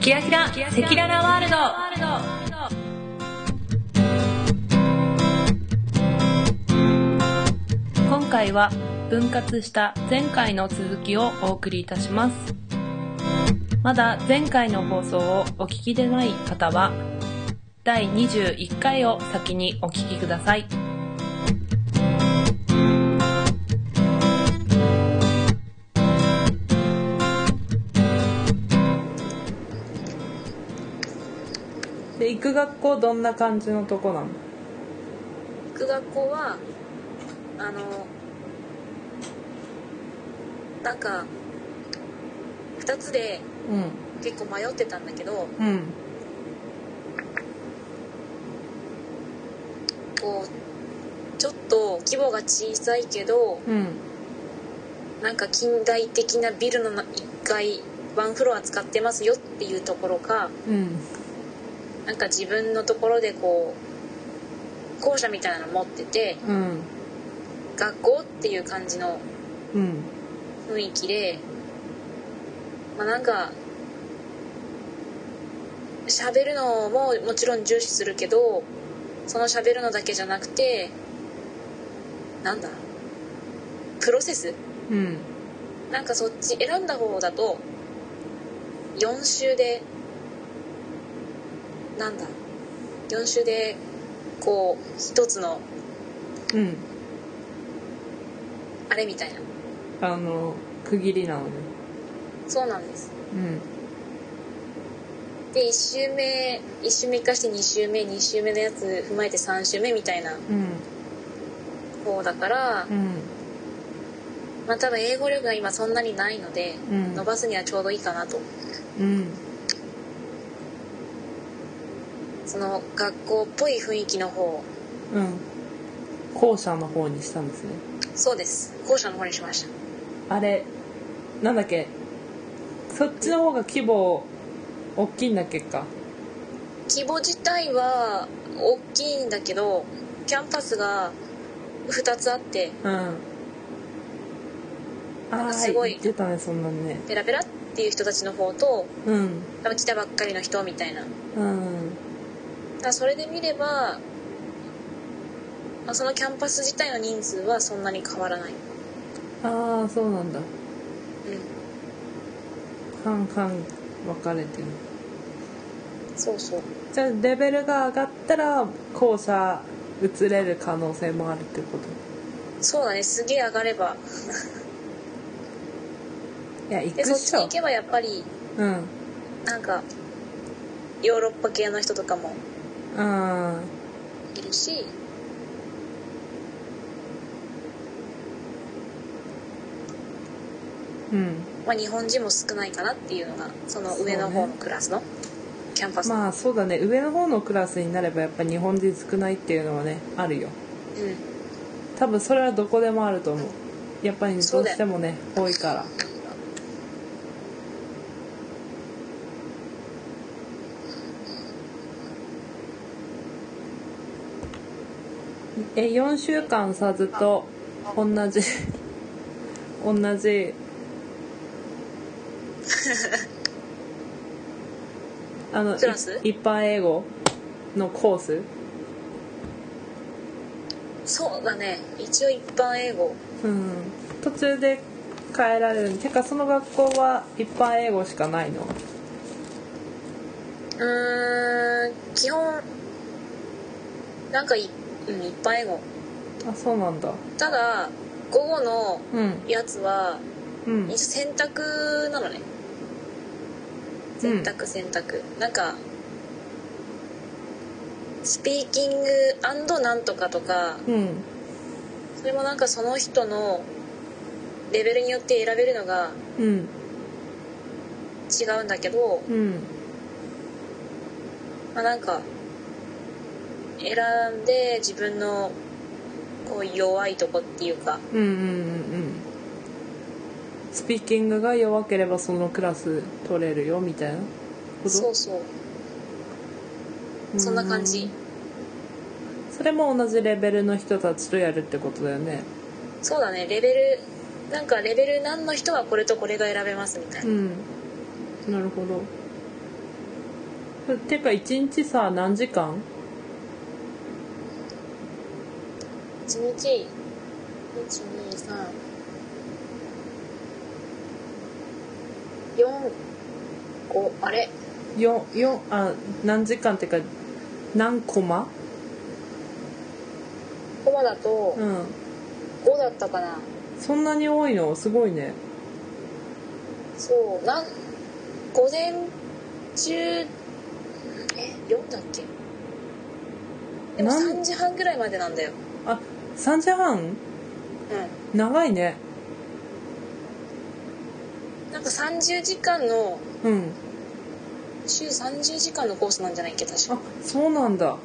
キラキラ赤裸々ワールド。今回は分割した前回の続きをお送りいたします。まだ前回の放送をお聞きでない方は第21回を先にお聞きください。行く学校どんな感じのとこなの？行く学校はあのなんか2つでうん結構迷ってたんだけどうんこうちょっと規模が小さいけどうんなんか近代的なビルの1階ワンフロア使ってますよっていうところかうんなんか自分のところでこう校舎みたいなの持っててうん学校っていう感じのうん雰囲気でまあなんか喋るのももちろん重視するけどその喋るのだけじゃなくてなんだプロセス？うん。なんかそっち選んだ方だと4週でなんだ。4週でこう一つのうん。あれみたいな。あの区切りなのね。そうなんです。うん。で1週目1週目生かして2週目2週目のやつ踏まえて3週目みたいなうん。方だから、うん。まあ多分英語力が今そんなにないので、うん。伸ばすにはちょうどいいかなと。うんその学校っぽい雰囲気の方。うん。校舎の方にしたんですね。そうです。校舎の方にしましあれなんだっけ？そっちの方が規模大きいんだっけか？た規模自体は大きいんだけどキャンパスが2つあってうん。ああすごい。言ってたねそんなにね。ペラペラっていう人たちの方とうん。多分来たばっかりの人みたいな。だうんからそれで見れば、まあ、そのキャンパス自体の人数はそんなに変わらない。ああそうなんだ。うん。半々分かれてる。そうそう。じゃあレベルが上がったら校舎移れる可能性もあるってこと？そうだね。すげえ上がれば。いや行でくっしょ。そっちに行けばやっぱりうん。なんかヨーロッパ系の人とかもうん。いるしうん。まあ、日本人も少ないかなっていうのがその上の方のクラスのキャンパスの、まあそうだね。上の方のクラスになればやっぱ日本人少ないっていうのはねあるよ。うん。多分それはどこでもあると思う。やっぱりどうしてもね多いからえ4週間さずっと同じ同じ。あの一般英語のコース？そうだね。一応一般英語。うん。途中で変えられる。てかその学校は一般英語しかないの？うーん基本なんかい、うん、一般英語。あそうなんだ。ただ午後のうん。やつはうん。一応選択なのね。選択選択、なんかスピーキングなんとかとかうん。それもなんかその人のレベルによって選べるのがうん。違うんだけど、うん。まあ、なんか選んで自分のこう弱いとこっていうかうんうんうん。うんスピーキングが弱ければそのクラス取れるよみたいなこと？そうそう。そんな感じ。それも同じレベルの人たちとやるってことだよね。そうだね。レベルなんかレベル何の人はこれとこれが選べますみたいうな、ん。なるほど。てか一日さ何時間？1日。12345あれ？よよあ何時間っていうか何コマ？コマだとうん。5だったかな。そんなに多いの？すごいね。そう。なん午前中え？4だっけ？でもなん？3時半ぐらいまでなんだよ。あ3時半？うん。長いね。なんか30時間のうん。週30時間のコースなんじゃないっけ確か。あそうなんだ。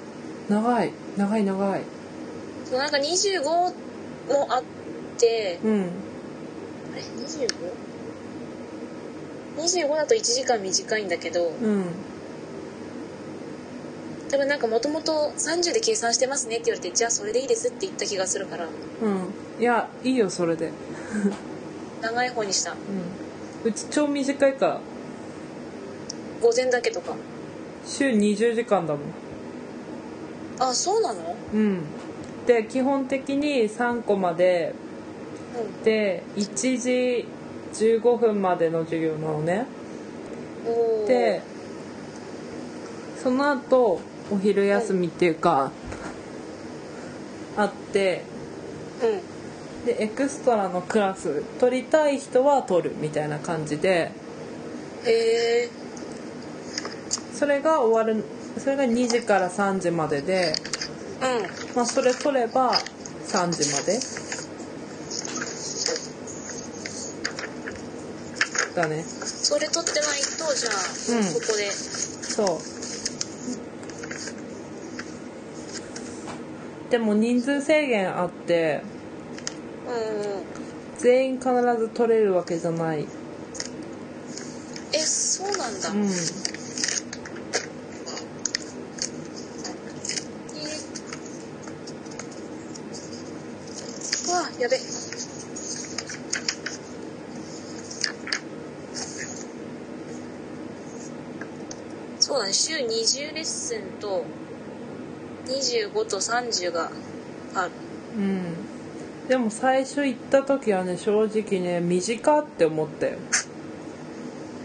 長い。長い長い。そうなんか25もあってうん。あれ？25?25 だと1時間短いんだけどうん多分なんかもともと30で計算してますねって言われてじゃあそれでいいですって言った気がするから。うん。いやいいよそれで。長い方にした。うん。うち超短いから。午前だけとか。週20時間だもん。あそうなの？うん。で基本的に3コマでうんで1時15分までの授業なのね。でその後お昼休みっていうかあってうん。でエクストラのクラス取りたい人は取るみたいな感じでへえそれが終わるそれが2時から3時まででうん。まあそれ取れば3時までだね。それ取ってないとじゃあ、うん。そこで。そうでも人数制限あってうん。うん全員必ず取れるわけじゃない。えそうなんだ、うん。えわやべ。そうだね週20レッスンと25と30がある。うん。でも最初行った時はね正直ね短って思ったよ。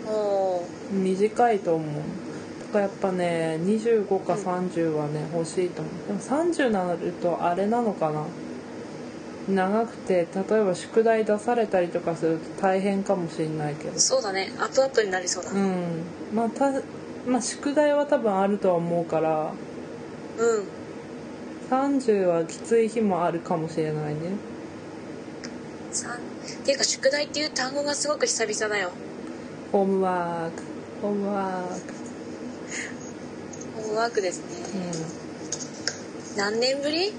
おー。短いと思う。だからやっぱね25か30はね欲しいと思う。でも30になるとあれなのかな。長くて例えば宿題出されたりとかすると大変かもしれないけど。そうだね。アップアップになりそうだ。うん。まあたまあ宿題は多分あるとは思うから。うん30はきつい日もあるかもしれないね。っていうか宿題っていう単語がすごく久々だよ。ホームワークホームワークホームワークですね、何年ぶり？う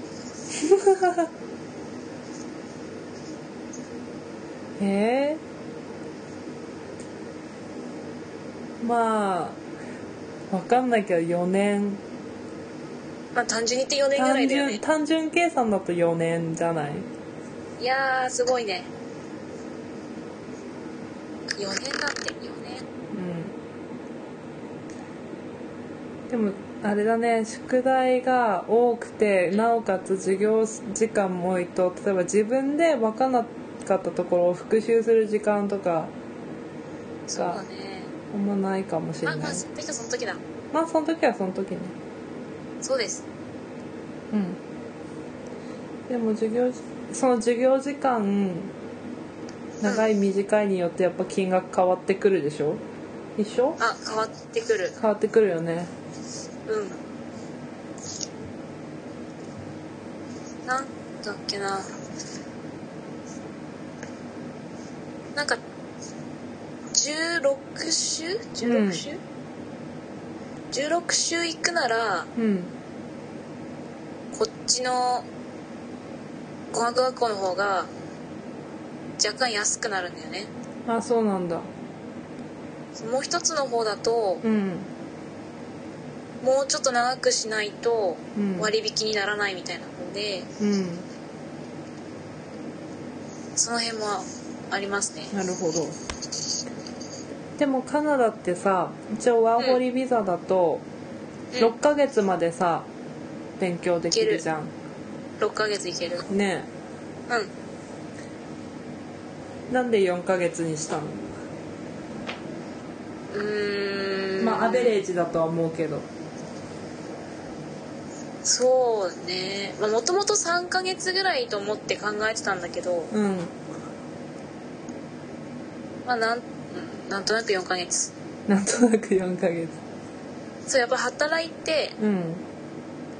んえ？ー、まあわかんないけど4年まあ単純に言って4年ぐら単いだよね。純単純計算だと4年じゃない？いやーすごいね。4年だって4年。うん。でもあれだね宿題が多くてなおかつ授業時間も多いと例えば自分で分かんなかったところを復習する時間とかそうだね。あんまないかもしれない。あまあてかその時だ。まあその時はその時ねそうです。うん。でも授業その授業時間長い短いによってやっぱ金額変わってくるでしょ？一緒？あ変わってくる。変わってくるよね。うん。なんだっけな。なんか16週？16週、16週行くならうん。こっちの語学学校の方が若干安くなるんだよね。あそうなんだ。もう一つの方だとうん。もうちょっと長くしないとうん。割引にならないみたいなので、うん。その辺もありますね。なるほどでもカナダってさ一応ワーホリビザだとうん。6ヶ月までさ勉強できるじゃん。6ヶ月いける。ねうん。えなんで4ヶ月にしたの？うーん。まあアベレージだとは思うけど。そうね。もともと3ヶ月ぐらいと思って考えてたんだけど。うん。まあなんなんとなく4ヶ月。なんとなく4ヶ月。そうやっぱ働いてうん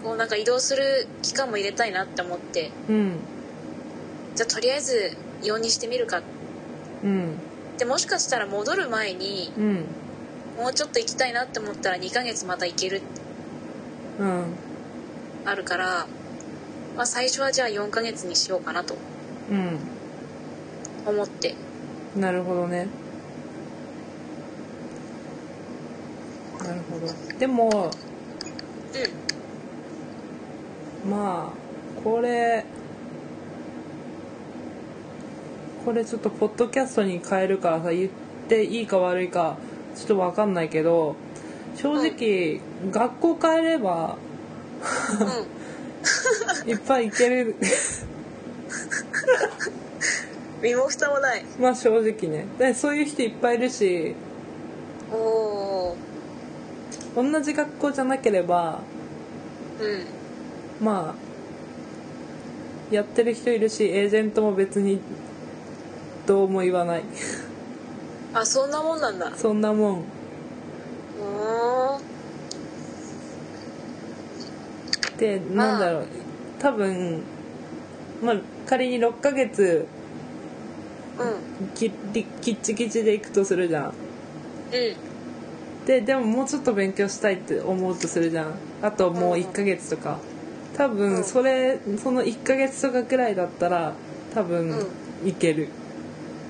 こうなんか移動する期間も入れたいなって思って。うん。じゃあとりあえず4にしてみるか。うん。でもしかしたら戻る前にうん。もうちょっと行きたいなって思ったら2ヶ月また行ける。うん。あるから、まあ、最初はじゃあ4ヶ月にしようかなとうん。思って。なるほどねなるほど。でもうん。まあこれこれちょっとポッドキャストに変えるからさ言っていいか悪いかちょっと分かんないけど正直、学校変えればうん。いっぱい行ける。身も蓋もない。まあ正直ね。でそういう人いっぱいいるし。おお同じ学校じゃなければうん。まあやってる人いるしエージェントも別にどうも言わない。あそんなもんなんだ。そんなもん。おー。でなんだろう。多分まあ仮に6ヶ月うん。きりきっちきちで行くとするじゃん。うんででももうちょっと勉強したいって思うとするじゃん。あともう1ヶ月とか。多うん。分それその1ヶ月とかくらいだったら多分うん。いける。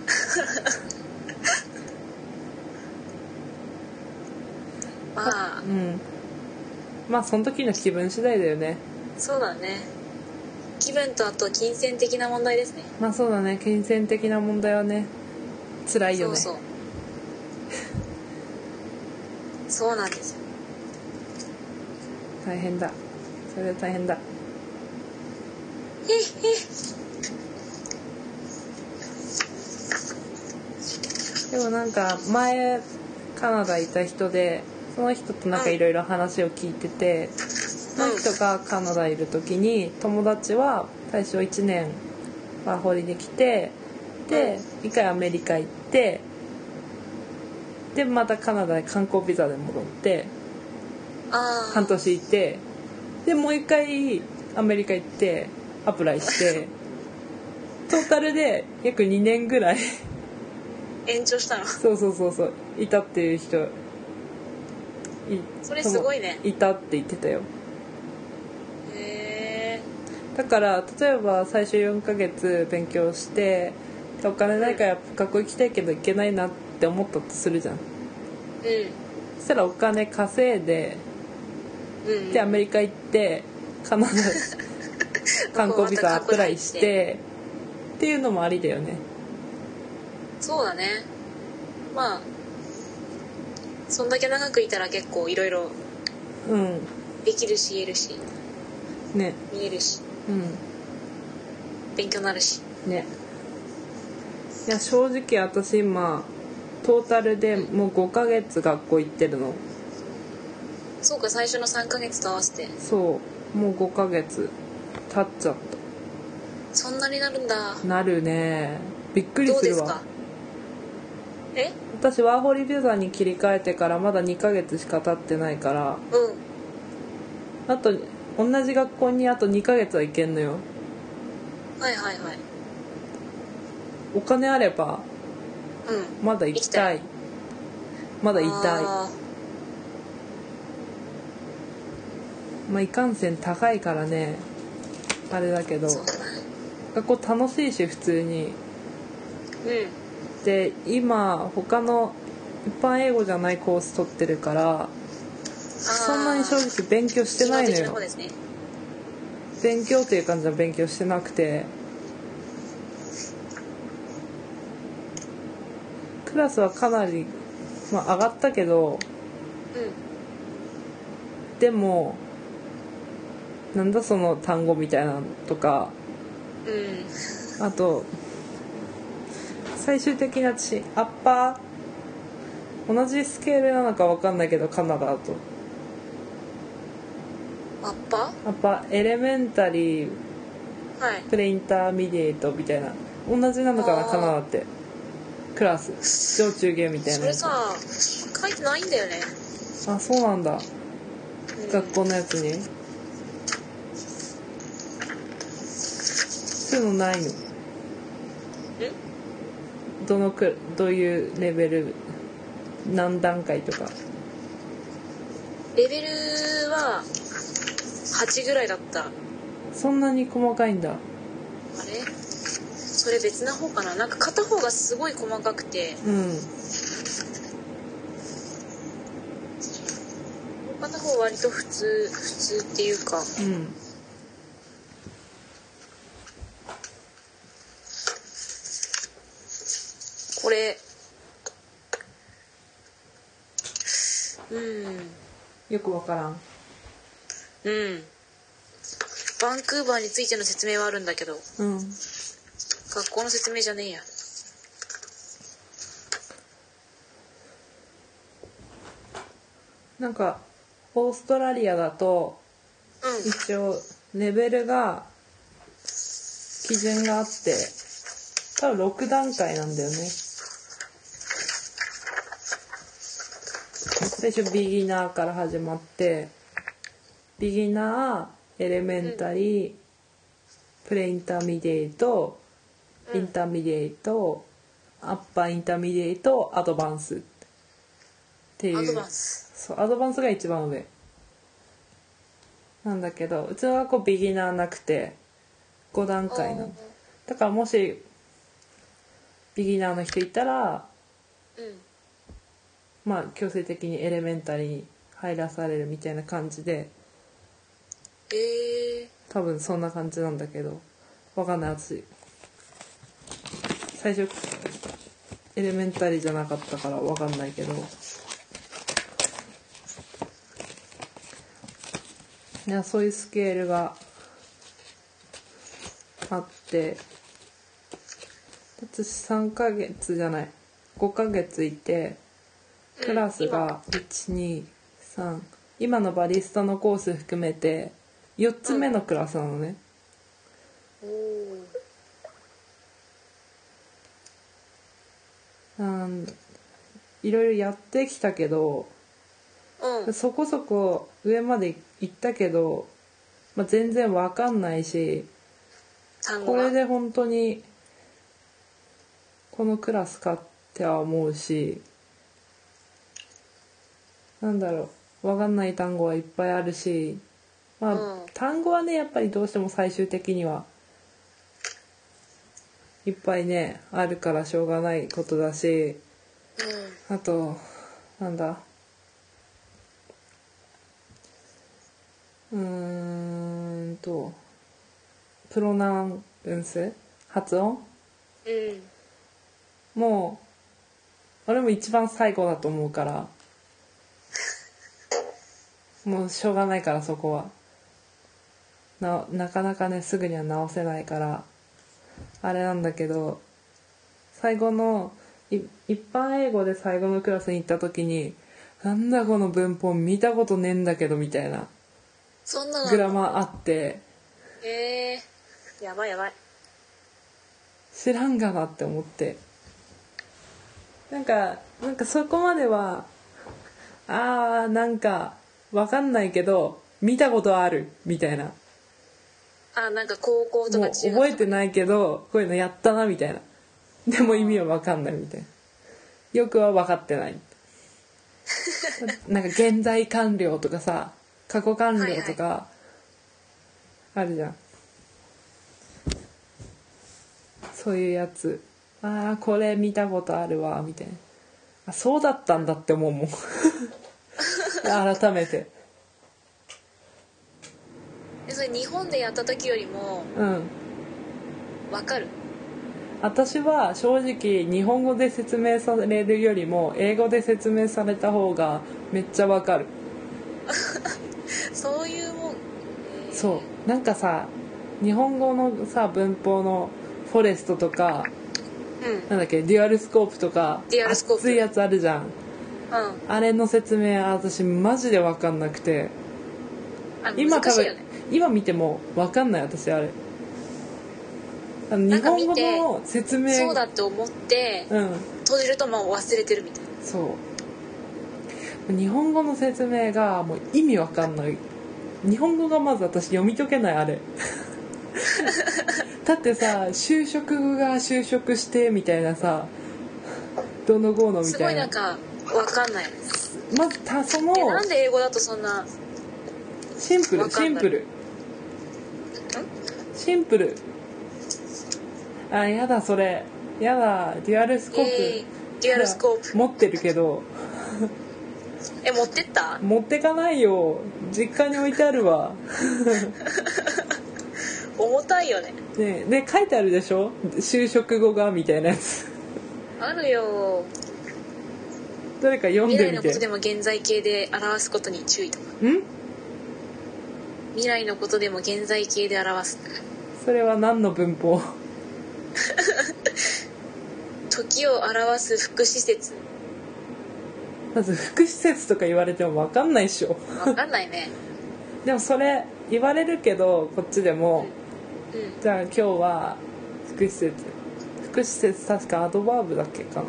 まあ。うん。まあその時の気分次第だよね。そうだね。気分とあと金銭的な問題ですね。まあそうだね。金銭的な問題はね辛いよね。そうそうそうなんですよ。大変だ。それは大変だ。でもなんか前カナダいた人でその人となんかいろいろ話を聞いててその人がカナダいる時に友達は最初1年ワーホリで来てで一回アメリカ行ってでまたカナダで観光ビザで戻って半年いてでもう一回アメリカ行ってアプライして トータルで約2年ぐらい。延長したの。そうそうそうそう。いたっていう人いそれすごいね。いたって言ってたよ。へえだから例えば最初4ヶ月勉強してでお金ないから学校行きたいけど行けないなって思ったとするじゃん。うそしたらお金稼いでんうん。でアメリカ行ってカナダ 観光ビザアプライしてっていうのもありだよね。そうだね。まあそんだけ長くいたら結構いろいろうん。できるし言えるしね。見えるし。う勉強になるし。んね。いや正直私今トータルでもう5ヶ月学校行ってるの。そうか最初の3ヶ月と合わせて。そうもう5ヶ月経っちゃっそんなになるんだ。たなるね。びっくりどうでするわえ？私ワーホリビザに切り替えてからまだ2ヶ月しか経ってないから。うん。あと同じ学校にあと2ヶ月は行けんのよ。はいはいはい。お金あればうん。まだ行きたい。まだいたい。あまあいかんせん高いからね。あれだけど。学校楽しいし普通に。うん。で今他の一般英語じゃないコース取ってるからそんなに正直勉強してないのよ。勉強っていう感じは勉強してなくてクラスはかなりまあ上がったけどうんでもなんだその単語みたいなのとか。うんあと最終的に私アッパー。同じスケールなのか分かんないけどカナダだと。アッパ upper。elementary はい。 pre-intermediate みたいな。同じなのかなカナダってクラス上中下みたいな。やつそれさ書いてないんだよね、あそうなんだ。うん。学校のやつに。そういうのないの？どのくどういうレベル？何段階とか？レベルは8ぐらいだった。あそんなに細かいんだ。れそれ別な方かな？なんか片方がすごい細かくて。うん。片方割と普通普通っていうか。うん。これ。うん。よくわからん。うん。バンクーバーについての説明はあるんだけど。うん学校の説明じゃねえや。なんかオーストラリアだとうん。一応レベルが基準があって多分6段階なんだよね。最初ビギナーから始まってビギナー elementary、pre-intermediate intermediate、upper intermediate advance っていう。 advance そう advance が一番上。なんだけどうちの学校ビギナーなくて5段階なの。だからもしビギナーの人いたらうん。まあ強制的に elementary に入らされるみたいな感じで。え多分そんな感じなんだけど。わかんない私最初エレメンタリーじゃなかったからわかんないけど。いやそういうスケールがあって。私3ヶ月じゃない。5ヶ月いてクラスが123今のバリスタのコース含めて4つ目のクラスなのね、ー、おうんいろいろやってきたけどーうん。そこそこ上まで行ったけど、まあ、全然わかんないしこれで本当にこのクラスかっては思うしなんだろうわかんない単語はいっぱいあるしまあ、うん。単語はねやっぱりどうしても最終的にはいっぱいねあるからしょうがないことだしあとなんだ。うーんとプロナウンス？発音？うんうん。もう俺も一番最後だと思うから もうしょうがないからそこは。ななかなかねすぐには直せないからあれなんだけど最後のい一般英語で最後のクラスに行った時になんだこの文法見たことねえんだけどみたいなそんなのグラマーあってえ。ー、やばいやばい。知らんがなって思って。なんかなんかそこまではあーなんかわかんないけど見たことあるみたいなあなんか高校ともうか。中学覚えてないけどこういうのやったなみたいな。でも意味はわかんないみたいな。よくは分かってない。なんか現在完了とかさ過去完了とかあるじゃん、そういうやつ。ああこれ見たことあるわみたいな。あそうだったんだって思うもん。改めてえそれ日本でやった時よりもうん。わかる？私は正直日本語で説明されるよりも英語で説明された方がめっちゃわかる。そういうもん。そう。なんかさ日本語のさ文法のフォレストとかうん。なんだっけデュアルスコープとかデュアルスコープ。厚いやつあるじゃん。うん。あれの説明私マジで分かんなくて。今難しいよね今見ても分かんない私あれ。あの日本語の説明。そうだって思ってうん。閉じるともう忘れてるみたいな。そう。日本語の説明がもう意味わかんない。日本語がまず私読み解けないあれ。だってさ就職が就職してみたいなさどの号のみすたいな。ごいなんかわかんない。まずたそのえなんで英語だとそんなシンプルシンプルシンプル。あやだそれ。やだデュアルスコープ、えー、デュアルスコープ。持ってるけど。え持ってった？持ってかないよ。実家に置いてあるわ。重たいよね。ねで書いてあるでしょ？修飾語がみたいなやつ。あるよ。誰か読ん未来でみて。のことでも現在形で表すことに注意とか。ん？未来のことでも現在形で表すそれは何の文法？時を表す副施設まず副施設とか言われても分かんないっしょ。わかんないね。でもそれ言われるけどこっちでもうん。じゃあ今日は副施設副施設確かアドバーブだっけかな。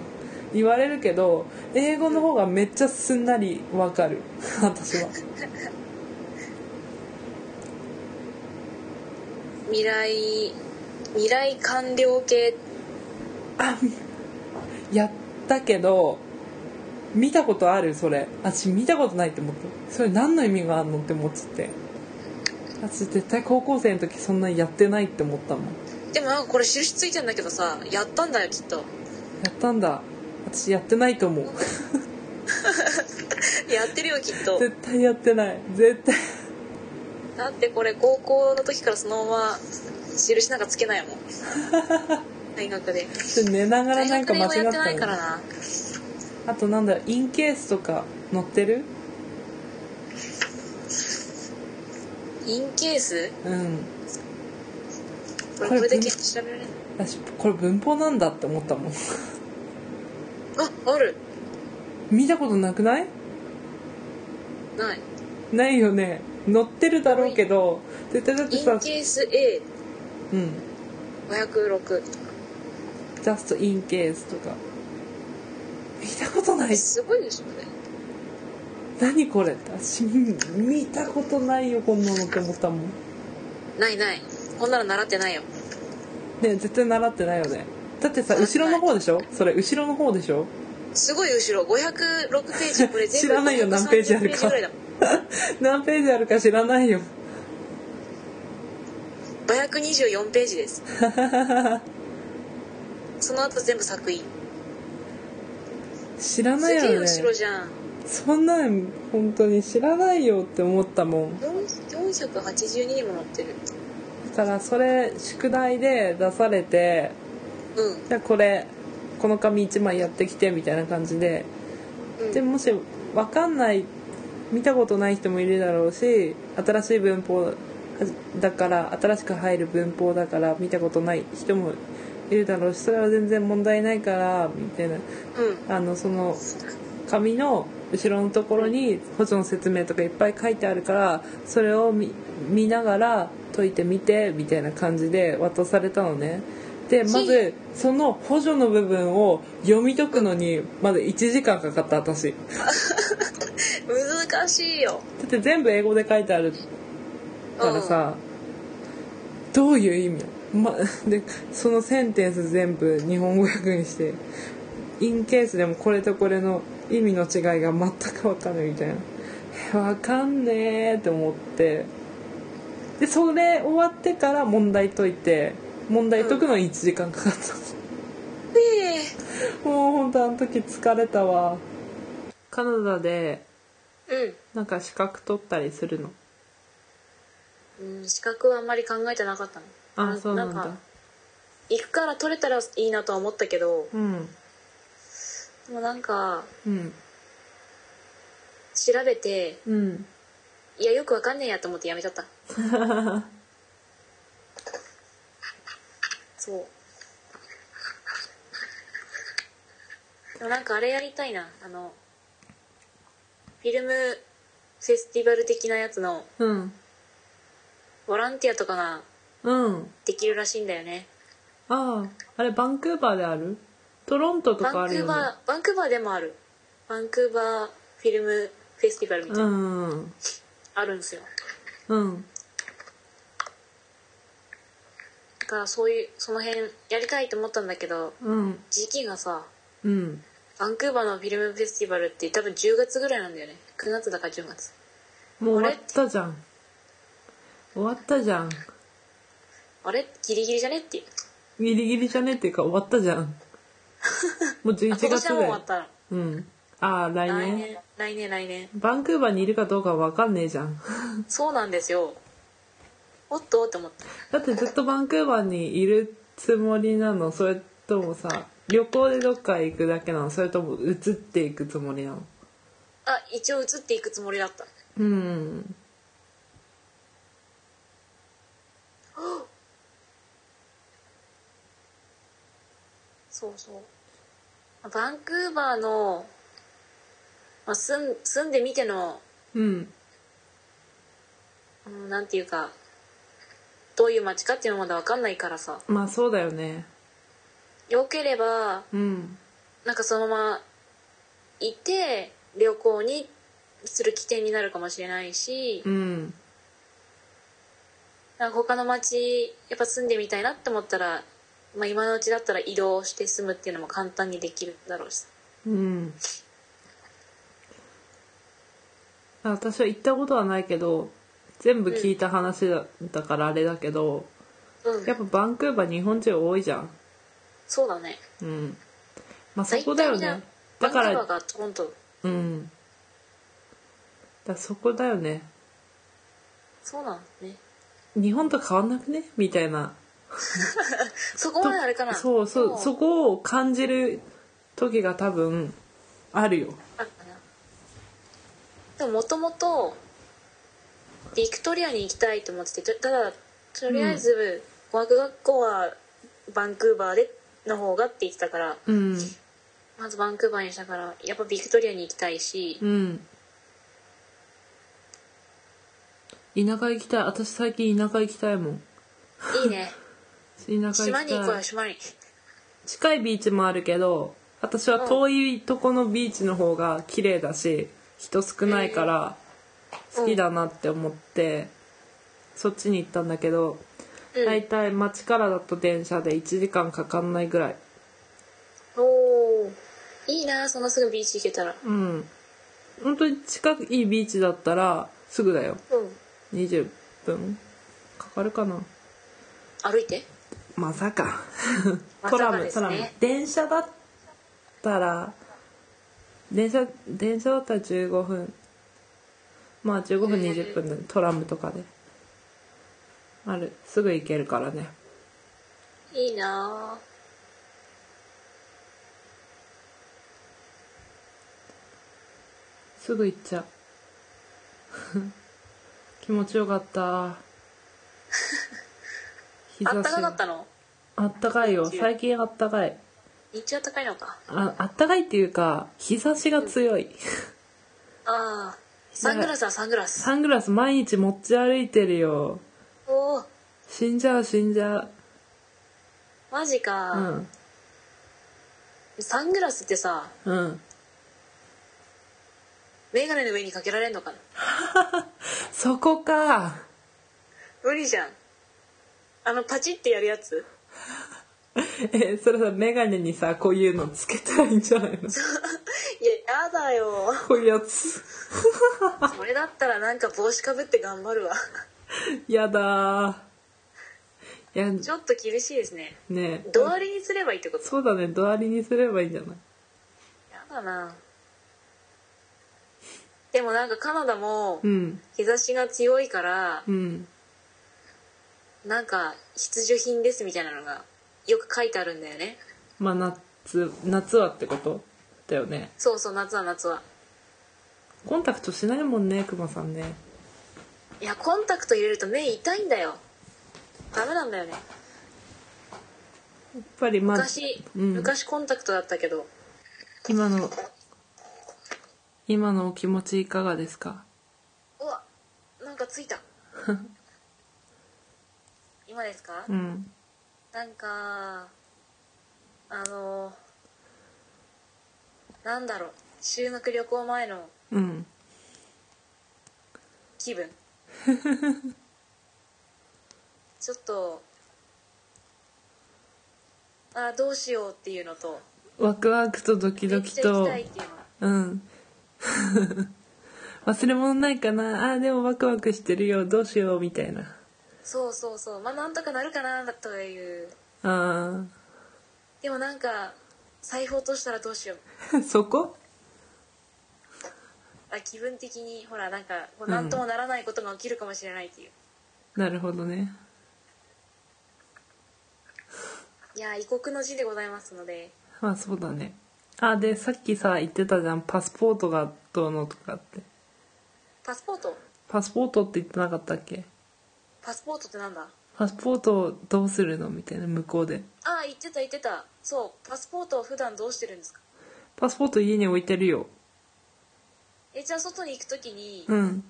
言われるけど英語の方がめっちゃすんなり分かる。私は未来未来完了形あやったけど見たことあるそれ。私見たことないって思ったそれ何の意味があるのって思っちゃって。私絶対高校生の時そんなにやってないって思ったもん。でもなんかこれ印ついてんだけどさやったんだよきっと。やったんだ。私やってないと思う。やってるよきっと。絶対やってない。絶対だってこれ高校の時からそのまま印なんかつけないもん。大学で。寝ながら大なんか間違ったの。ないからな。あとなんだインケースとか載ってる？インケース？うん。これこれでけ調べられる私これ文法なんだって思ったもん。あある。見たことなくない？ない。ないよね載ってるだろうけど絶対だってインさケース A うん。506 just in case とか。見たことない。すごいでしょね。何これ？私見見たことないよこんなのって思ったもん。ないない。こんなの習ってないよ。ね絶対習ってないよね。だってさ後ろの方でしょ？それ後ろの方でしょ？すごい後ろ。506ページ。これ全部知らないよ何ページあるか530ページぐらいだもん何ページあるか知らないよ。524ページです。その後全部作品。知らないよね。後ろじゃん。そんなん本当に知らないよって思ったもん。4 482にも載ってる。だからそれ宿題で出されてうん。じゃあこれこの紙1枚やってきてみたいな感じで。うん。でもし分かんない見たことない人もいるだろうし新しい文法だから新しく入る文法だから見たことない人もいるだろうしそれは全然問題ないからみたいな。うん。あのその紙の後ろのところに補助の説明とかいっぱい書いてあるからそれを見見ながら解いてみてみたいな感じで渡されたのねでまずその補助の部分を読み解くのにまず1時間かかった私。難しいよ。だって全部英語で書いてあるからさどういう意味？ま、でそのセンテンス全部日本語訳にしてインケースでもこれとこれの意味の違いが全く分かんないみたいな。え分かんねえって思って。でそれ終わってから問題解いて問題解くのに1時間かかった、ええもうほんとあの時疲れたわ。カナダでうん。なんか資格取ったりするの？うん、資格はあんまり考えてなかったの。あそうなんだ。か行くから取れたらいいなとは思ったけどうん。でもなんかうん。調べてうん。いやよくわかんねえやと思ってやめちゃった そう。でもなんかあれやりたいな。あのフィルムフェスティバル的なやつのうん。ボランティアとかがうん。できるらしいんだよね。あああれバンクーバーである？トロントとかバンクーあるよねバーバンクーバーでもある。バンクーバーフィルムフェスティバルみたいな、うん。あるんですよ。うんだからそういうその辺やりたいと思ったんだけどうん。時期がさうん。バンクーバーのフィルムフェスティバルって多分10月ぐらいなんだよね。9月だか10月。もう終わったじゃん。終わったじゃん。あれ？ギリギリじゃねっていう。ギリギリじゃねっていうか終わったじゃん。もう11あ今年月だよ。はもう終わった。のうん。ああ来来年年来年来年。バンクーバーにいるかどうかわかんねえじゃん。そうなんですよおっとって思った。だってずっとバンクーバーにいるつもりなの。それともさ旅行でどっか行くだけなの。それとも移っていくつもりなの。あ一応移っていくつもりだった。うん。そうそう。バンクーバーの、まあ、住ん住んでみての、うん。うん、なんていうかどういう街かっていうのまだ分かんないからさ。まあそうだよね。よければうん。なんかそのままいて旅行にする起点になるかもしれないし、うん。なんか他の町やっぱ住んでみたいなって思ったら、まあ、今のうちだったら移動して住むっていうのも簡単にできるだろうし。さうん。あ私は行ったことはないけど全部聞いた話だだからあれだけど、うん。やっぱバンクーバー日本人多いじゃん。そうだね。うん。まあそこだよね。だからバンクーバーがトロントうん。だそこだよね。そうなんだね。日本と変わんなくね？みたいな。そこまであれかな。そうそうも。そこを感じる時が多分あるよ。でももともとビクトリアに行きたいと思っててただとりあえず語学学校はバンクーバーでの方がって言ってたからうん。まずバンクーバーにしたからやっぱビクトリアに行きたいし。うん。田舎行きたい。私最近田舎行きたいもん。いいね。田舎行島に行こうよ島に。近いビーチもあるけど私は遠いとこのビーチの方が綺麗だし人少ないから好きだなって思って、そっちに行ったんだけど、うん。だいたい町からだと電車で1時間かかんないぐらい。おおいいなそのすぐビーチ行けたら。うん。本当に近いビーチだったらすぐだよ。うん。20分かかるかな。歩いて？まさか。ま トラさかですね。ムトラム。電車だったら電車電車だったら15分まあ15分へえ20分でトラムとかである。すぐ行けるからね。いいな。すぐ行っちゃう。気持ちよかった。日 あったかかがったの？あったかいよ。最近あったかい。日中あったかいのか。ああったかいっていうか日差しが強い、ああサングラスはサングラス。サングラス毎日持ち歩いてるよ。おお死んじゃう死んじゃマジうか、うん。サングラスってさうん。メガネの上にかけられんのかな？そこか。無理じゃん。あのパチってやるやつ？えそれさメガネにさこういうのつけたらいいんじゃないの？いややだよ。こういうやつ。それだったらなんか帽子かぶって頑張るわ。やだやちょっと厳しいですね。ね。ドアリにすればいいってこと？そうだね。ドアリにすればいいんじゃない？やだな。でもなんかカナダもうん。日差しが強いからうん。なんか必需品ですみたいなのがよく書いてあるんだよね。まあ夏夏はってこと？だよね。そうそう夏は夏は。コンタクトしないもんねクマさんね。いやコンタクト入れると目痛いんだよ。ダメなんだよね。やっぱりまあ昔、うん。昔コンタクトだったけど。今の今のお気持ちいかがですか？うわなんかついた。今ですか、うんなんかあのなんだろう修学旅行前のうん。気分。ちょっとあどうしようっていうのとワクワクとドキドキと。めっちゃ行きたいっていうの。うん。忘れ物ないかな。あーでもワクワクしてるよ。どうしようみたいなそうそうそう。まあなんとかなるかなという。あでもなんか財布落としたらどうしよう。ー そこ？あ気分的にほらなんかこうなんともならないことが起きるかもしれないっていう、なるほどね。いや異国の地でございますので。まあそうだね。あでさっきさ言ってたじゃん。パスポートがどうのとかって。パスポート？パスポートって言ってなかったっけ？パスポートってなんだ？パスポートどうするの？みたいな向こうで。ああ言ってた言ってた。そうパスポートを普段どうしてるんですか？パスポート家に置いてるよ。えじゃあ外に行く時に、うん。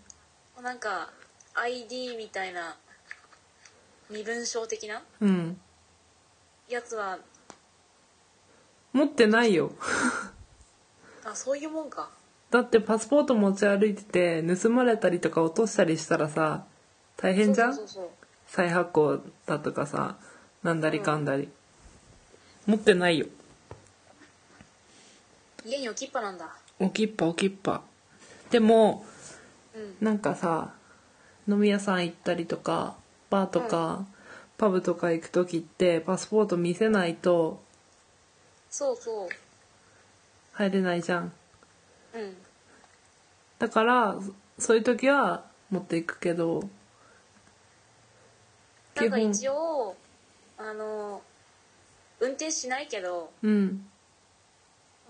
なんか ID みたいな身分証的な？うん。やつは？持ってないよ。あそういうもんか。だってパスポート持ち歩いてて盗まれたりとか落としたりしたらさ大変じゃん？そうそうそう再発行だとかさなんだりかんだり、持ってないよ。家に置きっぱなんだ。置きっぱ置きっぱ。でもうん。なんかさ飲み屋さん行ったりとかバーとか、パブとか行く時ってパスポート見せないとそうそ入れないじゃん。ううん。だからそそういう時は持っていくけどなんか一応あの運転しないけど、うん。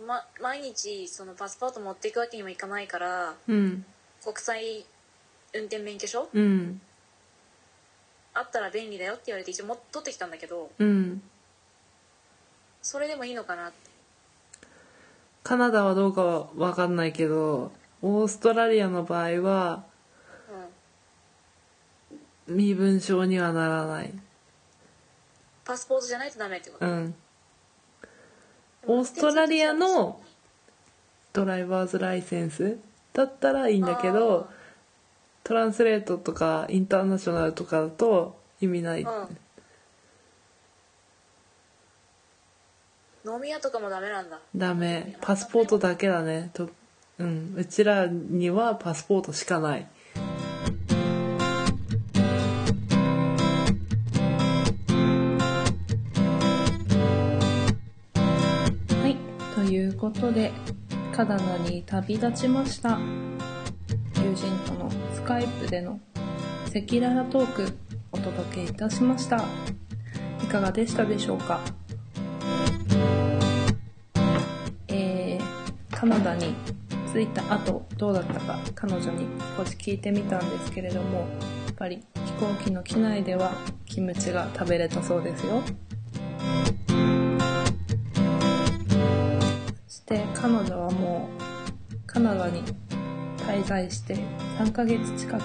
ま、毎日そのパスポート持っていくわけにもいかないからうん。国際運転免許証？うん。あったら便利だよって言われて一応も取ってきたんだけどうん。それでもいいのかなって。カナダはどうかは分かんないけどオーストラリアの場合はうん身分証にはならない。パスポートじゃないとダメってこと、うん。オーストラリアのドライバーズライセンスだったらいいんだけどトランスレートとかインターナショナルとかだと意味ない、うん。飲み屋とかもダメなんだ。ダメ。パスポートだけだね。とうん。うちらにはパスポートしかないはいことでカナダに旅立ちました。友人とのスカイプでの赤裸々トークお届けいたしました。いかがでしたでしょうか？えーカナダに着いた後どうだったか彼女に少し聞いてみたんですけれどもやっぱり飛行機の機内ではキムチが食べれたそうですよ。彼女はもうカナダに滞在して3ヶ月近く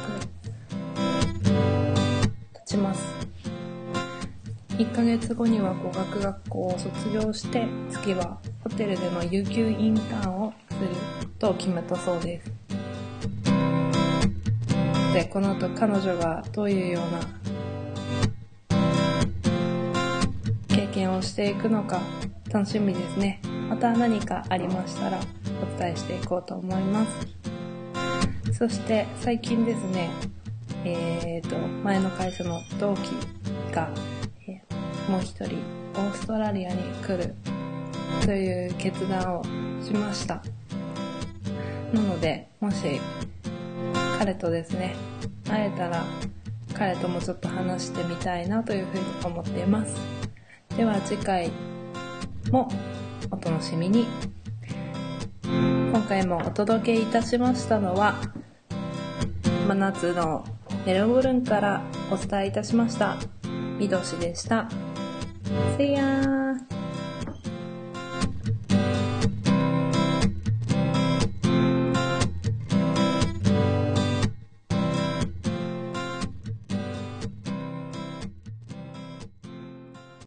経ちます。1ヶ月後には語学学校を卒業して次はホテルでの有給インターンをすると決めたそうです。でこの後彼女がどういうような経験をしていくのか楽しみですね。また何かありましたらお伝えしていこうと思います。そして最近ですねえー、と前の会社の同期が、えもう一人オーストラリアに来るという決断をしました。なのでもし彼とですね会えたら彼ともちょっと話してみたいなというふうに思っています。では次回もお楽しみに。今回もお届けいたしましたのは、真夏のメルボルンからお伝えいたしました。みどしでした。See ya!